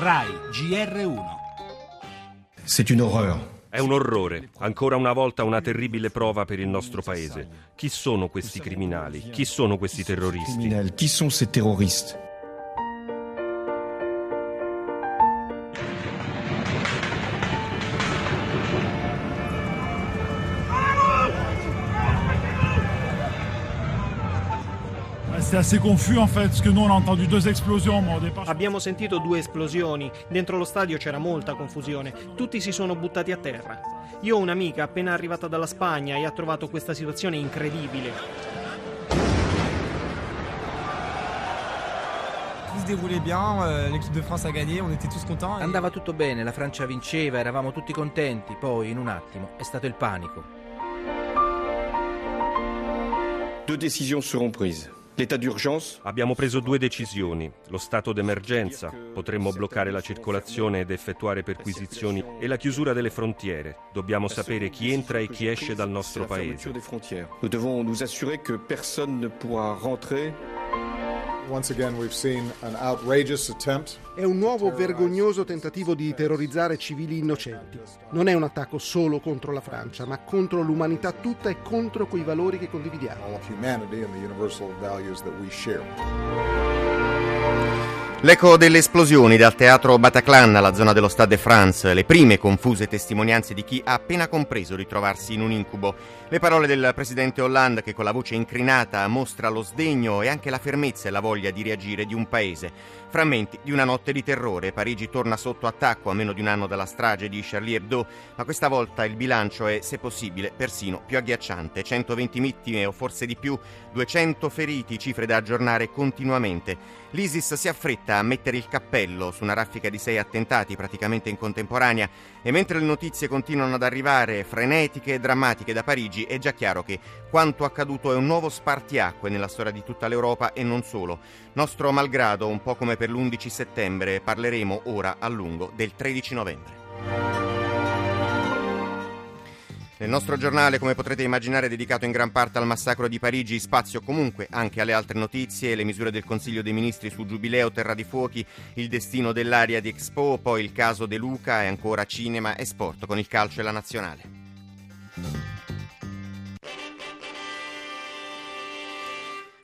RAI GR1 C'est une horreur. È un orrore, ancora una volta una terribile prova per il nostro paese. Chi sono questi criminali? Chi sono questi terroristi? Criminels. Qui sont ces C'est assez confus en fait, parce que nous on a entendu deux explosions, mais au départ. Abbiamo sentito due esplosioni, dentro lo stadio c'era molta confusione, tutti si sono buttati a terra. Io ho un'amica appena arrivata dalla Spagna e ha trovato questa situazione incredibile. Euh, Andava tutto bene, la Francia vinceva, eravamo tutti contenti, poi in un attimo è stato il panico. Deux décisions seront prises. L'état d'urgence, Abbiamo preso due decisioni. Lo stato d'emergenza, potremmo bloccare la circolazione ed effettuare perquisizioni, e la chiusura delle frontiere. Dobbiamo sapere chi entra e chi esce dal nostro paese. Nous devons nous assurer que personne ne pourra rentrer È un nuovo vergognoso tentativo di terrorizzare civili innocenti. Non è un attacco solo contro la Francia, ma contro l'umanità tutta e contro quei valori che condividiamo. L'eco delle esplosioni dal teatro Bataclan alla zona dello Stade de France, le prime confuse testimonianze di chi ha appena compreso di trovarsi in un incubo, le parole del presidente Hollande che con la voce incrinata mostra lo sdegno e anche la fermezza e la voglia di reagire di un paese. Frammenti di una notte di terrore, Parigi torna sotto attacco a meno di un anno dalla strage di Charlie Hebdo, ma questa volta il bilancio è, se possibile, persino più agghiacciante. 120 vittime o forse di più, 200 feriti, cifre da aggiornare continuamente. L'ISIS si affretta a mettere il cappello su una raffica di sei attentati praticamente in contemporanea e mentre le notizie continuano ad arrivare frenetiche e drammatiche da Parigi è già chiaro che quanto accaduto è un nuovo spartiacque nella storia di tutta l'Europa e non solo. Nostro malgrado, un po' come per l'11 settembre, parleremo ora a lungo del 13 novembre. Nel nostro giornale, come potrete immaginare, dedicato in gran parte al massacro di Parigi, spazio comunque anche alle altre notizie, le misure del Consiglio dei Ministri sul Giubileo, Terra di Fuochi, il destino dell'area di Expo, poi il caso De Luca e ancora cinema e sport con il calcio e la nazionale.